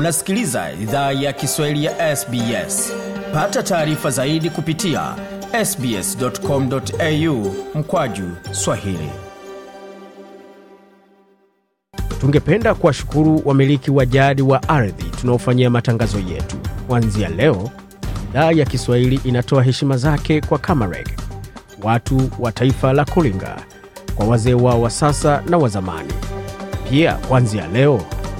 unasikiliza idhaa ya kiswahili ya sbs pata taarifa zaidi kupitia sbscomau mkwaju swahili. Tungependa kuwashukuru wamiliki wa jadi wa ardhi tunaofanyia matangazo yetu. Kuanzia leo idhaa ya kiswahili inatoa heshima zake kwa kamareg watu wa taifa la kulinga kwa wazee wao wa sasa na wa zamani. Pia kuanzia leo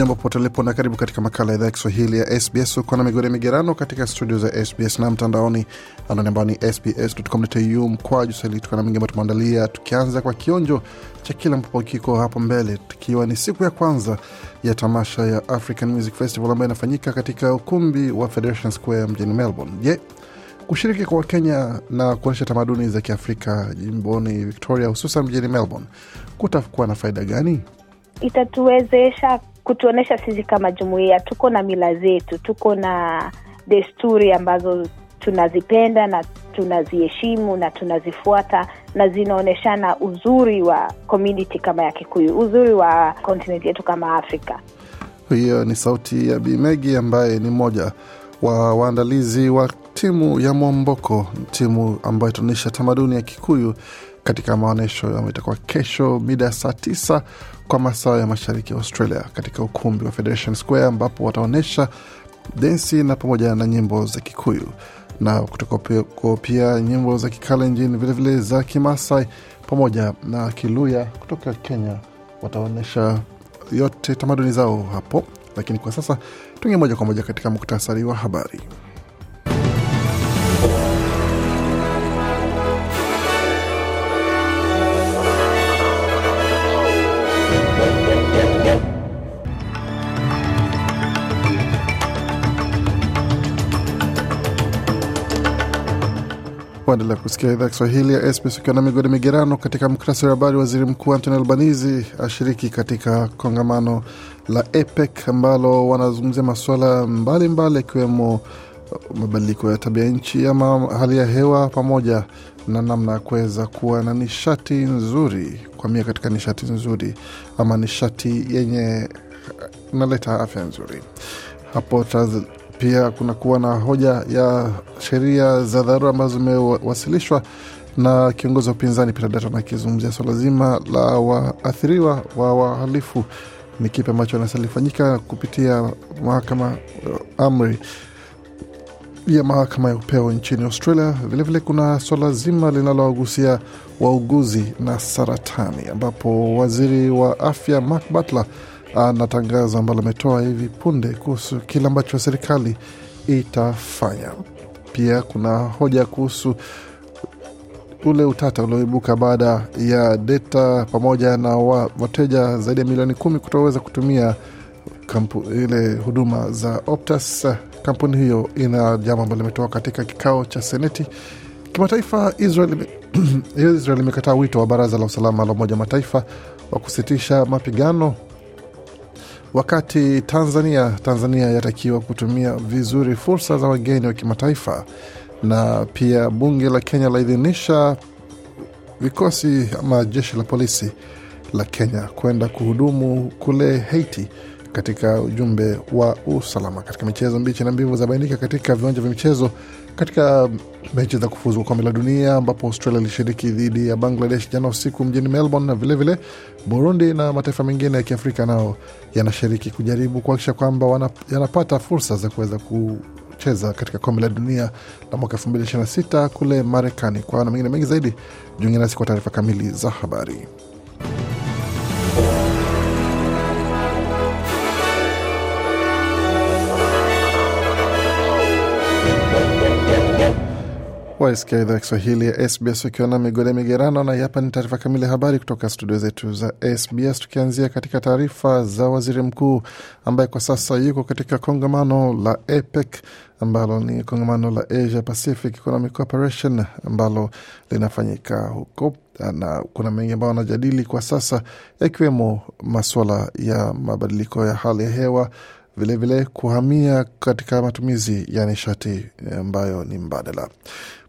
jambo popote ulipo na karibu katika makala ya idhaa ya kiswahili ya sbs uko na migore migerano katika studio za sbs na mtandaoni anani ambao ni sbs.com.au mkwaju swahili Tuko na mingi ambayo tumeandalia tukianza kwa kionjo cha kila mpopo kiko hapo mbele tukiwa ni siku ya kwanza ya tamasha ya african music festival ambayo inafanyika katika ukumbi wa federation square mjini melbourne. Je kushiriki kwa wakenya na kuonyesha tamaduni za kiafrika jimboni victoria hususan mjini melbourne kutakuwa na faida gani? Itatuwezesha kutuonyesha sisi kama jumuia tuko na mila zetu tuko na desturi ambazo tunazipenda na tunaziheshimu na tunazifuata na zinaonyeshana uzuri wa community kama ya kikuyu uzuri wa kontinenti yetu kama afrika. Hiyo ni sauti ya bimegi ambaye ni mmoja wa waandalizi wa timu ya Mwomboko, timu ambayo itaonyesha tamaduni ya kikuyu katika maonyesho ambayo itakuwa kesho mida ya saa tisa kwa masaa ya mashariki ya australia katika ukumbi wa federation square ambapo wataonyesha densi na pamoja na nyimbo za kikuyu. Na kutoka pia nyimbo za kikalenjin vilevile za kimasai pamoja na kiluya kutoka kenya wataonyesha yote tamaduni zao hapo. Lakini kwa sasa tuingie moja kwa moja katika muktasari wa habari kuendelea kusikia idhaa Kiswahili ya SBS ukiwa na migodi migerano. Katika muktasari wa habari, waziri mkuu Antony Albanizi ashiriki katika kongamano la APEC ambalo wanazungumzia masuala mbalimbali yakiwemo mabadiliko ya tabia nchi ama hali ya hewa pamoja na namna ya kuweza kuwa na nishati nzuri kwa mia katika nishati nzuri ama nishati yenye inaleta afya nzuri hapo pia kuna kuwa na hoja ya sheria za dharura ambazo zimewasilishwa na kiongozi wa upinzani Peter Dutton akizungumzia swala zima la waathiriwa wa wahalifu ni kipi ambacho nasalifanyika kupitia mahakama amri ya mahakama ya upeo nchini Australia. Vilevile vile kuna swala zima linalowagusia wauguzi na saratani, ambapo waziri wa afya Mark Butler ana tangazo ambalo ametoa hivi punde kuhusu kile ambacho serikali itafanya. Pia kuna hoja kuhusu ule utata ulioibuka baada ya data pamoja na wa, wateja zaidi ya milioni kumi kutoweza kutumia kampu, ile huduma za Optus. Kampuni hiyo ina jambo ambalo limetoka katika kikao cha seneti kimataifa. Israel, Israel imekataa wito wa baraza la usalama la Umoja Mataifa wa kusitisha mapigano wakati Tanzania Tanzania yatakiwa kutumia vizuri fursa za wageni wa kimataifa, na pia bunge la Kenya laidhinisha vikosi ama jeshi la polisi la Kenya kwenda kuhudumu kule Haiti katika ujumbe wa usalama. Katika michezo, mbichi na mbivu zabainika katika viwanja vya michezo katika mechi za kufuzu kombe la dunia ambapo Australia ilishiriki dhidi ya Bangladesh jana usiku mjini Melbourne, na vilevile vile, Burundi na mataifa mengine ya Kiafrika nao yanashiriki kujaribu kuhakikisha kwamba yanapata fursa za kuweza kucheza katika kombe la dunia la mwaka 2026 kule Marekani. Kwa na mengine mengi zaidi, jiunge nasi kwa taarifa kamili za habari. Waisikia idhaa ya Kiswahili ya SBS ukiwa na migode migerano, na hapa ni taarifa kamili ya habari kutoka studio zetu za SBS, tukianzia katika taarifa za waziri mkuu ambaye kwa sasa yuko katika kongamano la APEC ambalo ni kongamano la Asia Pacific Economic Cooperation ambalo linafanyika huko, na kuna mengi ambayo wanajadili kwa sasa, yakiwemo masuala ya mabadiliko ya hali ya hewa vilevile vile kuhamia katika matumizi ya nishati ambayo ni mbadala.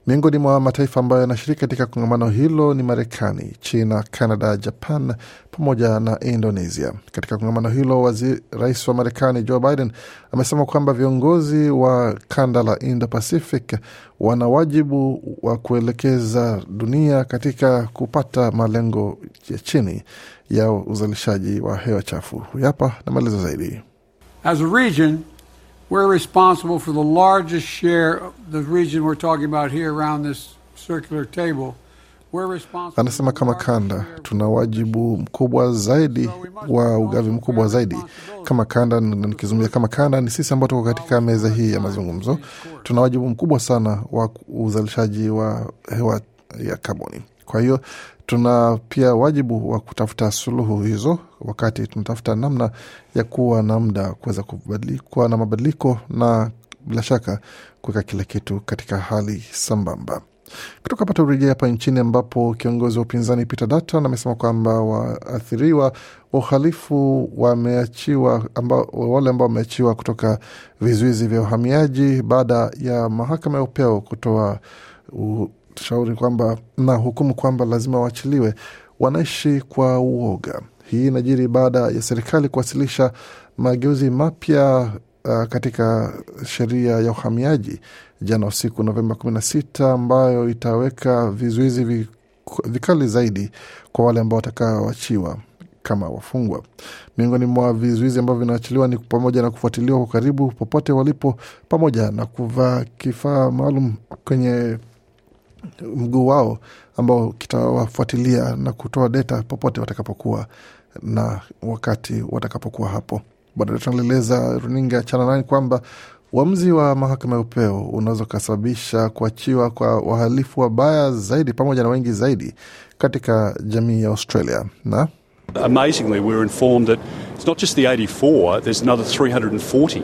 Miongoni mwa mataifa ambayo yanashiriki katika kongamano hilo ni Marekani, China, Canada, Japan pamoja na Indonesia. Katika kongamano hilo wazi, rais wa Marekani Joe Biden amesema kwamba viongozi wa kanda la Indo Pacific wana wajibu wa kuelekeza dunia katika kupata malengo ya chini ya uzalishaji wa hewa chafu. Hapa na maelezo zaidi. As a region, we're responsible for the largest share of the region we're talking about here around this circular table. Anasema kama kanda tuna wajibu mkubwa zaidi wa ugavi mkubwa zaidi kama kanda. Nikizungumzia kama kanda, ni sisi ambao tuko katika meza hii ya mazungumzo. Tuna wajibu mkubwa sana wa uzalishaji wa hewa ya kaboni. Kwa hiyo tuna pia wajibu wa kutafuta suluhu hizo, wakati tunatafuta namna ya kuwa na muda kuweza kuwa na mabadiliko na bila shaka kuweka kila kitu katika hali sambamba. Kutoka pata urejea hapa nchini ambapo kiongozi wa upinzani Peter Dutton amesema kwamba waathiriwa wa uhalifu wameachiwa, amba, wale ambao wameachiwa kutoka vizuizi vya uhamiaji baada ya mahakama ya upeo kutoa shauri kwamba na hukumu kwamba lazima waachiliwe, wanaishi kwa uoga. Hii inajiri baada ya serikali kuwasilisha mageuzi mapya uh, katika sheria ya uhamiaji jana usiku Novemba 16 ambayo itaweka vizuizi vikali zaidi kwa wale ambao watakaoachiwa kama wafungwa. Miongoni mwa vizuizi ambavyo vinaachiliwa ni pamoja na kufuatiliwa kwa karibu popote walipo, pamoja na kuvaa kifaa maalum kwenye mguu wao ambao kitawafuatilia na kutoa data popote watakapokuwa na wakati watakapokuwa hapo. Bwana Dutton alieleza runinga Channel 9 kwamba uamuzi wa mahakama ya upeo unaweza ukasababisha kuachiwa kwa wahalifu wabaya zaidi pamoja na wengi zaidi katika jamii ya Australia na Amazingly, were informed that it's not just the 84, there's another 340.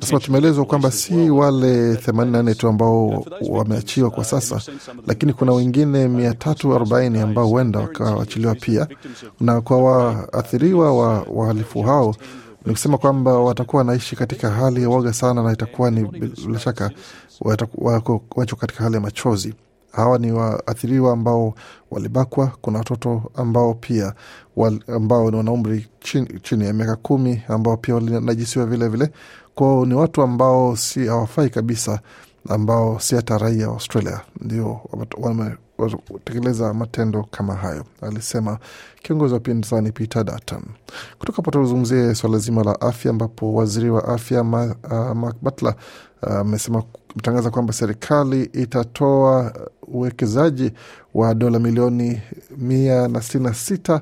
Nasema tumeelezwa kwamba si wale 84 tu ambao wameachiwa kwa sasa, lakini kuna wengine 340 ambao huenda wakaachiliwa pia, na kwa waathiriwa wa wahalifu hao ni kusema kwamba watakuwa wanaishi katika hali ya woga sana, na itakuwa ni bila shaka wako katika hali ya machozi. Hawa ni waathiriwa ambao walibakwa. Kuna watoto ambao pia wal, ambao ni wana umri chini, chini ya miaka kumi ambao pia walinajisiwa vilevile. Kwao ni watu ambao si hawafai kabisa, ambao si hata raia wa Australia ndio wametekeleza matendo kama hayo, alisema kiongozi wa upinzani Peter Dutton. Kutoka hapo tuzungumzie swala zima la afya, ambapo waziri wa afya Mark uh, Butler amesema uh, mtangaza kwamba serikali itatoa uwekezaji wa dola milioni mia na sitini na sita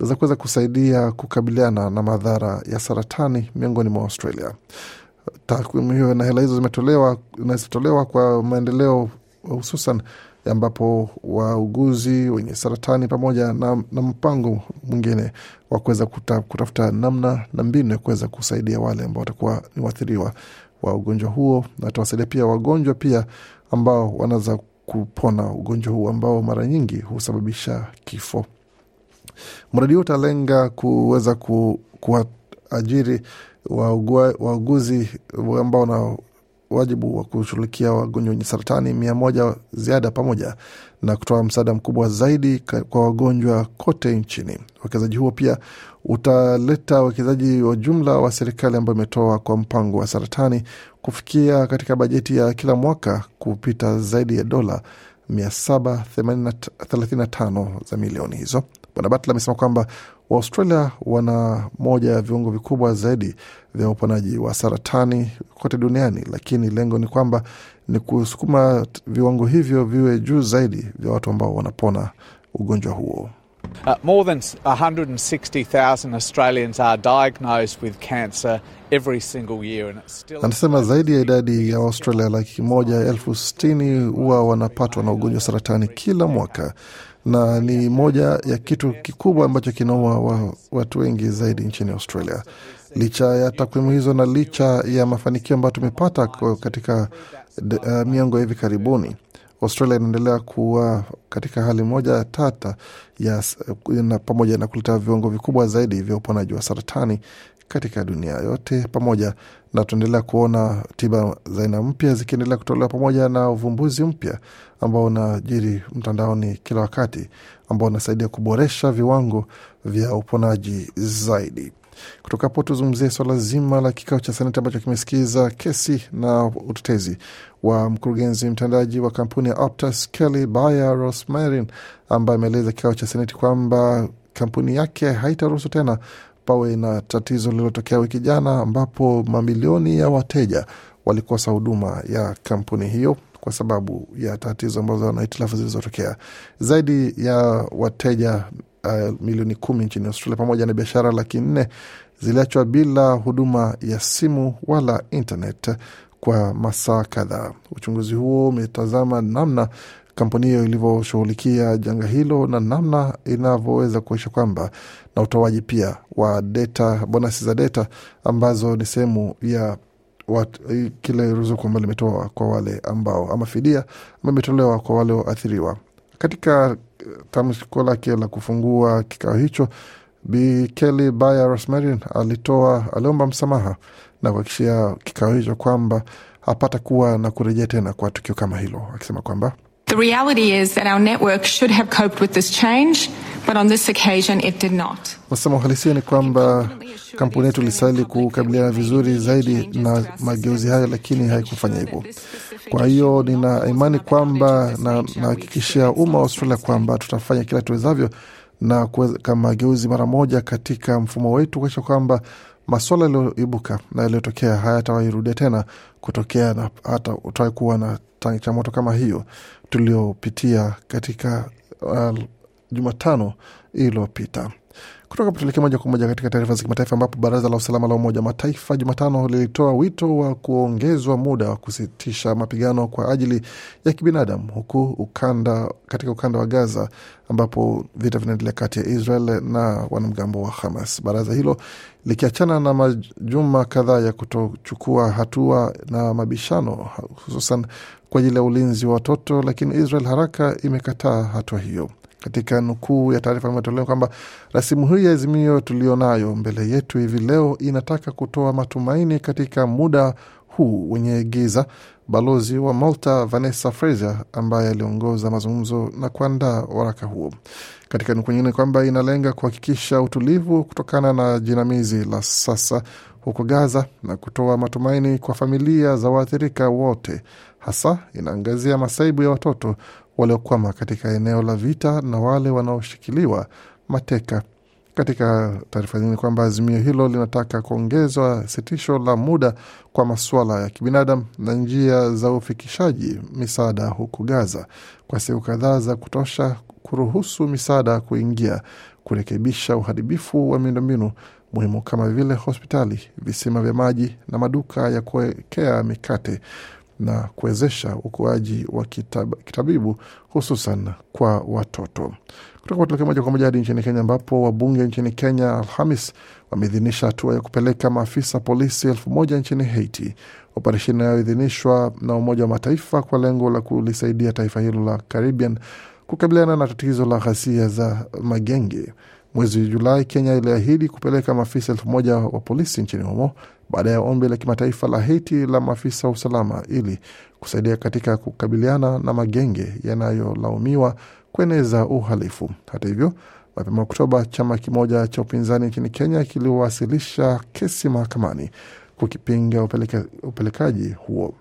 za kuweza kusaidia kukabiliana na madhara ya saratani miongoni mwa Australia. Takwimu hiyo na hela hizo zimetolewa kwa maendeleo hususan ambapo wauguzi wenye saratani pamoja na, na mpango mwingine wa kuweza kuta, kutafuta namna na mbinu ya kuweza kusaidia wale ambao watakuwa ni waathiriwa wa ugonjwa huo, na atawasaidia pia wagonjwa pia ambao wanaweza kupona ugonjwa huu ambao mara nyingi husababisha kifo. Mradi huu utalenga kuweza ku, kuwaajiri wauguzi ambao na wajibu wa kushughulikia wagonjwa wenye saratani mia moja ziada pamoja na kutoa msaada mkubwa zaidi kwa wagonjwa kote nchini. Uwekezaji huo pia utaleta uwekezaji wa jumla wa serikali ambayo imetoa kwa mpango wa saratani kufikia katika bajeti ya kila mwaka kupita zaidi ya dola 735 za milioni hizo. Bwana Batla amesema kwamba Waaustralia wana moja ya viungo vikubwa zaidi vya uponaji wa saratani kote duniani, lakini lengo ni kwamba ni kusukuma viwango hivyo viwe juu zaidi vya watu ambao wanapona ugonjwa huo. Uh, more than 160,000 Australians are diagnosed with cancer every single year and it's still... Anasema zaidi ya idadi ya Australia laki moja elfu sitini huwa wanapatwa na ugonjwa saratani kila mwaka, na ni moja ya kitu kikubwa ambacho kinaua wa, watu wengi zaidi nchini Australia. Licha ya takwimu hizo na licha ya mafanikio ambayo tumepata katika uh, miongo hivi karibuni Australia inaendelea kuwa katika hali moja tata ya, na pamoja na kuleta viwango vikubwa zaidi vya uponaji wa saratani katika dunia yote, pamoja na tunaendelea kuona tiba za aina mpya zikiendelea kutolewa pamoja na uvumbuzi mpya ambao unajiri mtandaoni kila wakati, ambao unasaidia kuboresha viwango vya uponaji zaidi. Kutoka hapo tuzungumzie swala zima la kikao cha Seneti ambacho kimesikiza kesi na utetezi wa mkurugenzi mtendaji wa kampuni ya Optus Kelly Bayer Rosmarin, ambaye ameeleza kikao cha Seneti kwamba kampuni yake haitaruhusu tena pawe na tatizo lililotokea wiki jana, ambapo mamilioni ya wateja walikosa huduma ya kampuni hiyo kwa sababu ya tatizo ambazo na hitilafu zilizotokea. Zaidi ya wateja uh, milioni kumi nchini Australia pamoja na biashara laki nne ziliachwa bila huduma ya simu wala internet kwa masaa kadhaa. Uchunguzi huo umetazama namna kampuni hiyo ilivyoshughulikia janga hilo na namna inavyoweza kuakisha kwamba na utoaji pia wa data, bonasi za data ambazo ni sehemu ya wat, kile ruzuku ambalo limetoa kwa wale ambao ama fidia ambayo imetolewa kwa wale. Katika tamko lake la kufungua kikao hicho, Bi Bayer Rosmarin alitoa aliomba msamaha na kuhakikishia kikao hicho kwamba hapata kuwa na kurejea tena kwa tukio kama hilo, akisema kwamba reality is that our network should have coped with this change, but on this occasion it did not. Nasema uhalisia ni kwamba kampuni yetu ilistahili kukabiliana vizuri zaidi na mageuzi hayo, lakini haikufanya hivyo. Kwa hiyo nina imani kwamba na nahakikishia umma wa Australia kwamba tutafanya kila tuwezavyo na kuweka mageuzi mara moja katika mfumo wetu kuakisha kwamba maswala yaliyoibuka na yaliyotokea hayatawairudia tena kutokea na hata utawahi kuwa na changamoto kama hiyo tuliopitia katika uh, Jumatano iliyopita. Kutoka tuelekea moja kwa moja katika taarifa za kimataifa, ambapo baraza la usalama la Umoja Mataifa Jumatano lilitoa wito wa kuongezwa muda wa kusitisha mapigano kwa ajili ya kibinadamu huku ukanda, katika ukanda wa Gaza ambapo vita vinaendelea kati ya Israel na wanamgambo wa Hamas. Baraza hilo likiachana na majuma kadhaa ya kutochukua hatua na mabishano, hususan kwa ajili ya ulinzi wa watoto, lakini Israel haraka imekataa hatua hiyo. Katika nukuu ya taarifa imetolewa kwamba rasimu hii ya azimio tulionayo mbele yetu hivi leo inataka kutoa matumaini katika muda huu wenye giza. Balozi wa Malta Vanessa Fraser, ambaye aliongoza mazungumzo na kuandaa waraka huo, katika nukuu nyingine kwamba inalenga kuhakikisha utulivu kutokana na jinamizi la sasa huko Gaza na kutoa matumaini kwa familia za waathirika wote. Hasa inaangazia masaibu ya watoto waliokwama katika eneo la vita na wale wanaoshikiliwa mateka. Katika taarifa nyingine kwamba azimio hilo linataka kuongezwa sitisho la muda kwa masuala ya kibinadamu na njia za ufikishaji misaada huku Gaza kwa siku kadhaa za kutosha, kuruhusu misaada kuingia, kurekebisha uharibifu wa miundombinu muhimu kama vile hospitali, visima vya maji na maduka ya kuwekea mikate na kuwezesha ukuaji wa kitab, kitabibu hususan kwa watoto. Kutoka tuelekea moja kwa moja hadi nchini Kenya, ambapo wabunge nchini Kenya Alhamis wameidhinisha hatua ya kupeleka maafisa polisi elfu moja nchini Haiti, operesheni inayoidhinishwa na Umoja wa Mataifa kwa lengo la kulisaidia taifa hilo la Caribbean kukabiliana na tatizo la ghasia za magenge. Mwezi Julai, Kenya iliahidi kupeleka maafisa elfu moja wa polisi nchini humo baada ya ombi la kimataifa la Haiti la maafisa wa usalama ili kusaidia katika kukabiliana na magenge yanayolaumiwa kueneza uhalifu. Hata hivyo, mapema Oktoba, chama kimoja cha upinzani nchini Kenya kiliwasilisha kesi mahakamani kukipinga upeleka, upelekaji huo.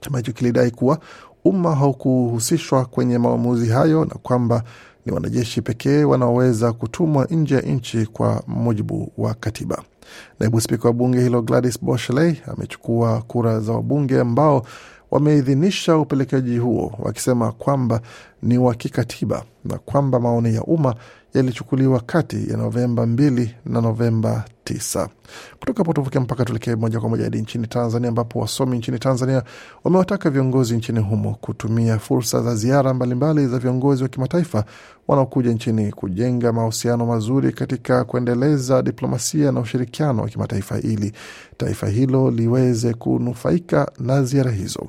Chama hicho kilidai kuwa umma haukuhusishwa kwenye maamuzi hayo na kwamba ni wanajeshi pekee wanaoweza kutumwa nje ya nchi kwa mujibu wa katiba. Naibu spika wa bunge hilo Gladys Boshele amechukua kura za wabunge ambao wameidhinisha upelekaji huo wakisema kwamba ni wa kikatiba na kwamba maoni ya umma yalichukuliwa kati ya Novemba 2 na Novemba tisa. Kutoka hapo tuvuke mpaka tuelekee moja kwa moja hadi nchini Tanzania, ambapo wasomi nchini Tanzania wamewataka viongozi nchini humo kutumia fursa za ziara mbalimbali za viongozi wa kimataifa wanaokuja nchini kujenga mahusiano mazuri katika kuendeleza diplomasia na ushirikiano wa kimataifa ili taifa hilo liweze kunufaika na ziara hizo.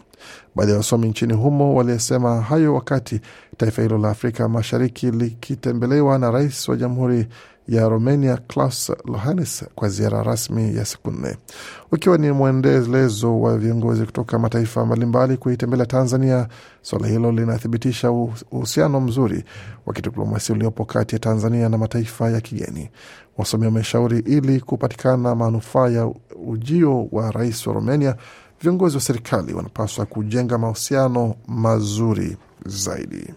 Baadhi ya wasomi nchini humo walisema hayo wakati taifa hilo la Afrika Mashariki likitembelewa na rais wa jamhuri ya Romania Klaus Lohanis kwa ziara rasmi ya siku nne, ukiwa ni mwendelezo wa viongozi kutoka mataifa mbalimbali kuitembelea Tanzania. Suala hilo linathibitisha uhusiano mzuri wa kidiplomasia uliopo kati ya Tanzania na mataifa ya kigeni. Wasomi wameshauri ili kupatikana manufaa ya ujio wa rais wa Romania, viongozi wa serikali wanapaswa kujenga mahusiano mazuri zaidi.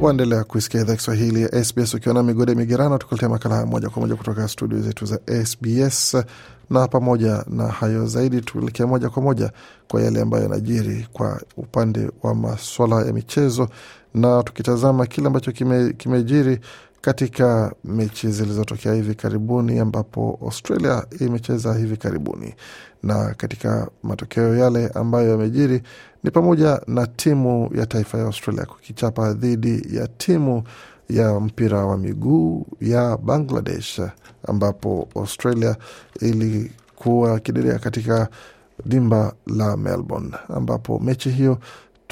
Waendelea kuisikia idhaa Kiswahili ya SBS ukiwa na migode migerano, tukuletea makala moja kwa moja kutoka studio zetu za SBS. Na pamoja na hayo zaidi, tuelekea moja kwa moja kwa yale ambayo yanajiri kwa upande wa maswala ya michezo, na tukitazama kile ambacho kimejiri kime katika mechi zilizotokea hivi karibuni, ambapo Australia imecheza hivi karibuni, na katika matokeo yale ambayo yamejiri ni pamoja na timu ya taifa ya Australia kukichapa dhidi ya timu ya mpira wa miguu ya Bangladesh, ambapo Australia ilikuwa kidedea katika dimba la Melbourne, ambapo mechi hiyo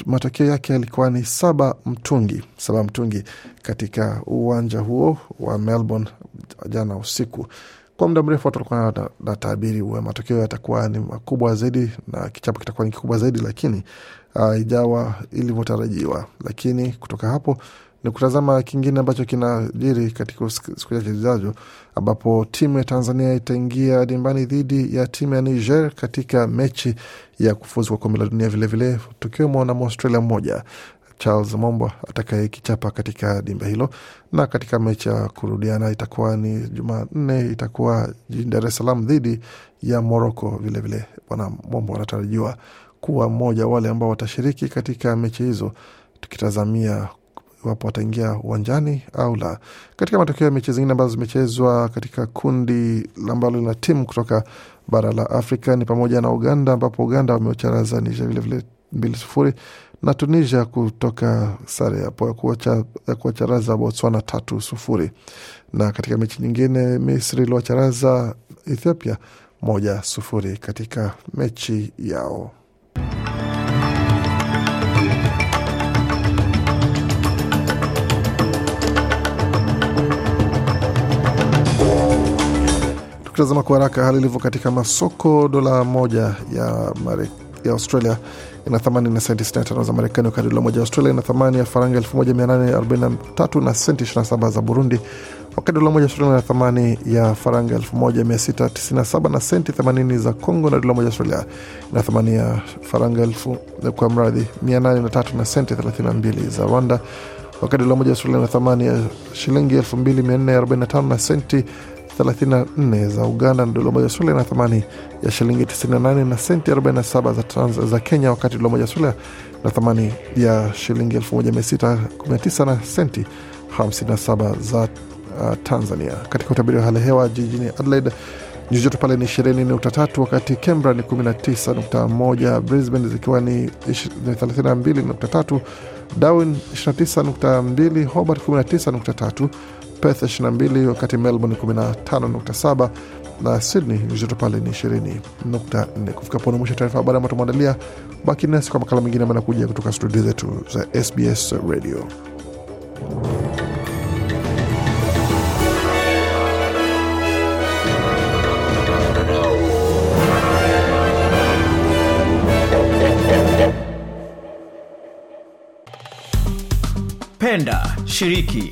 matokeo yake yalikuwa ni saba mtungi, saba mtungi katika uwanja huo wa Melbourne jana usiku. Kwa muda mrefu watu walikuwa na tabiri wa matokeo yatakuwa ni makubwa zaidi na kichapo kitakuwa ni kikubwa zaidi, lakini uh, ijawa ilivyotarajiwa. Lakini kutoka hapo ni kutazama kingine ambacho kinajiri katika siku chache zijazo, ambapo timu ya Tanzania itaingia dimbani dhidi ya timu ya Niger katika mechi ya kufuzu kwa kombe la dunia, vilevile tukiwemo na Mwaustralia mmoja Charles Mombwa atakayekichapa katika dimba hilo, na katika mechi ya kurudiana itakuwa ni Jumanne, itakuwa jijini Dar es Salaam dhidi ya Moroko. Vilevile bwana Mombwa anatarajiwa kuwa mmoja wale ambao watashiriki katika mechi hizo, tukitazamia iwapo wataingia uwanjani au la. Katika matokeo ya mechi zingine ambazo zimechezwa katika kundi ambalo lina timu kutoka bara la Afrika ni pamoja na Uganda, ambapo Uganda wamecharaza Niger vilevile mbili sufuri na Tunisia kutoka sare hapo ya kuwacharaza Botswana tatu sufuri. Na katika mechi nyingine Misri iliwacharaza Ethiopia moja sufuri katika mechi yao. Tukitazama kwa haraka hali ilivyo katika masoko, dola moja ya Mare, ya Australia ina thamani na senti 65 za Marekani, wakati dola moja ya Australia ina thamani ya faranga 1843 na senti 27 za Burundi, wakati dola moja ya Australia ina thamani ya faranga 1697 na senti 80 za Congo, na dola moja Australia ina thamani ya faranga elfu kwa mradhi 803 na senti 32 za Rwanda, wakati dola moja Australia ina thamani ya shilingi 2445 na senti 34 za Uganda na dola moja Australia na thamani ya shilingi 98 na senti 47 za, trans, za Kenya, wakati dola moja Australia na thamani ya shilingi 1619 na senti 57 za uh, Tanzania. Katika utabiri wa hali hewa jijini Adelaide nyuzi joto pale ni 20.3, wakati Canberra ni 19.1, Brisbane zikiwa ni 32.3, Darwin 29.2, Hobart 19.3 Perth 22 wakati Melbourne 15.7 na Sydney joto pale ni 20.4. Kufika pona mwisho taarifa habari ambayo tumeandalia. Baki nasi kwa makala mengine ambayo anakuja kutoka studio zetu za SBS Radio. Penda, shiriki,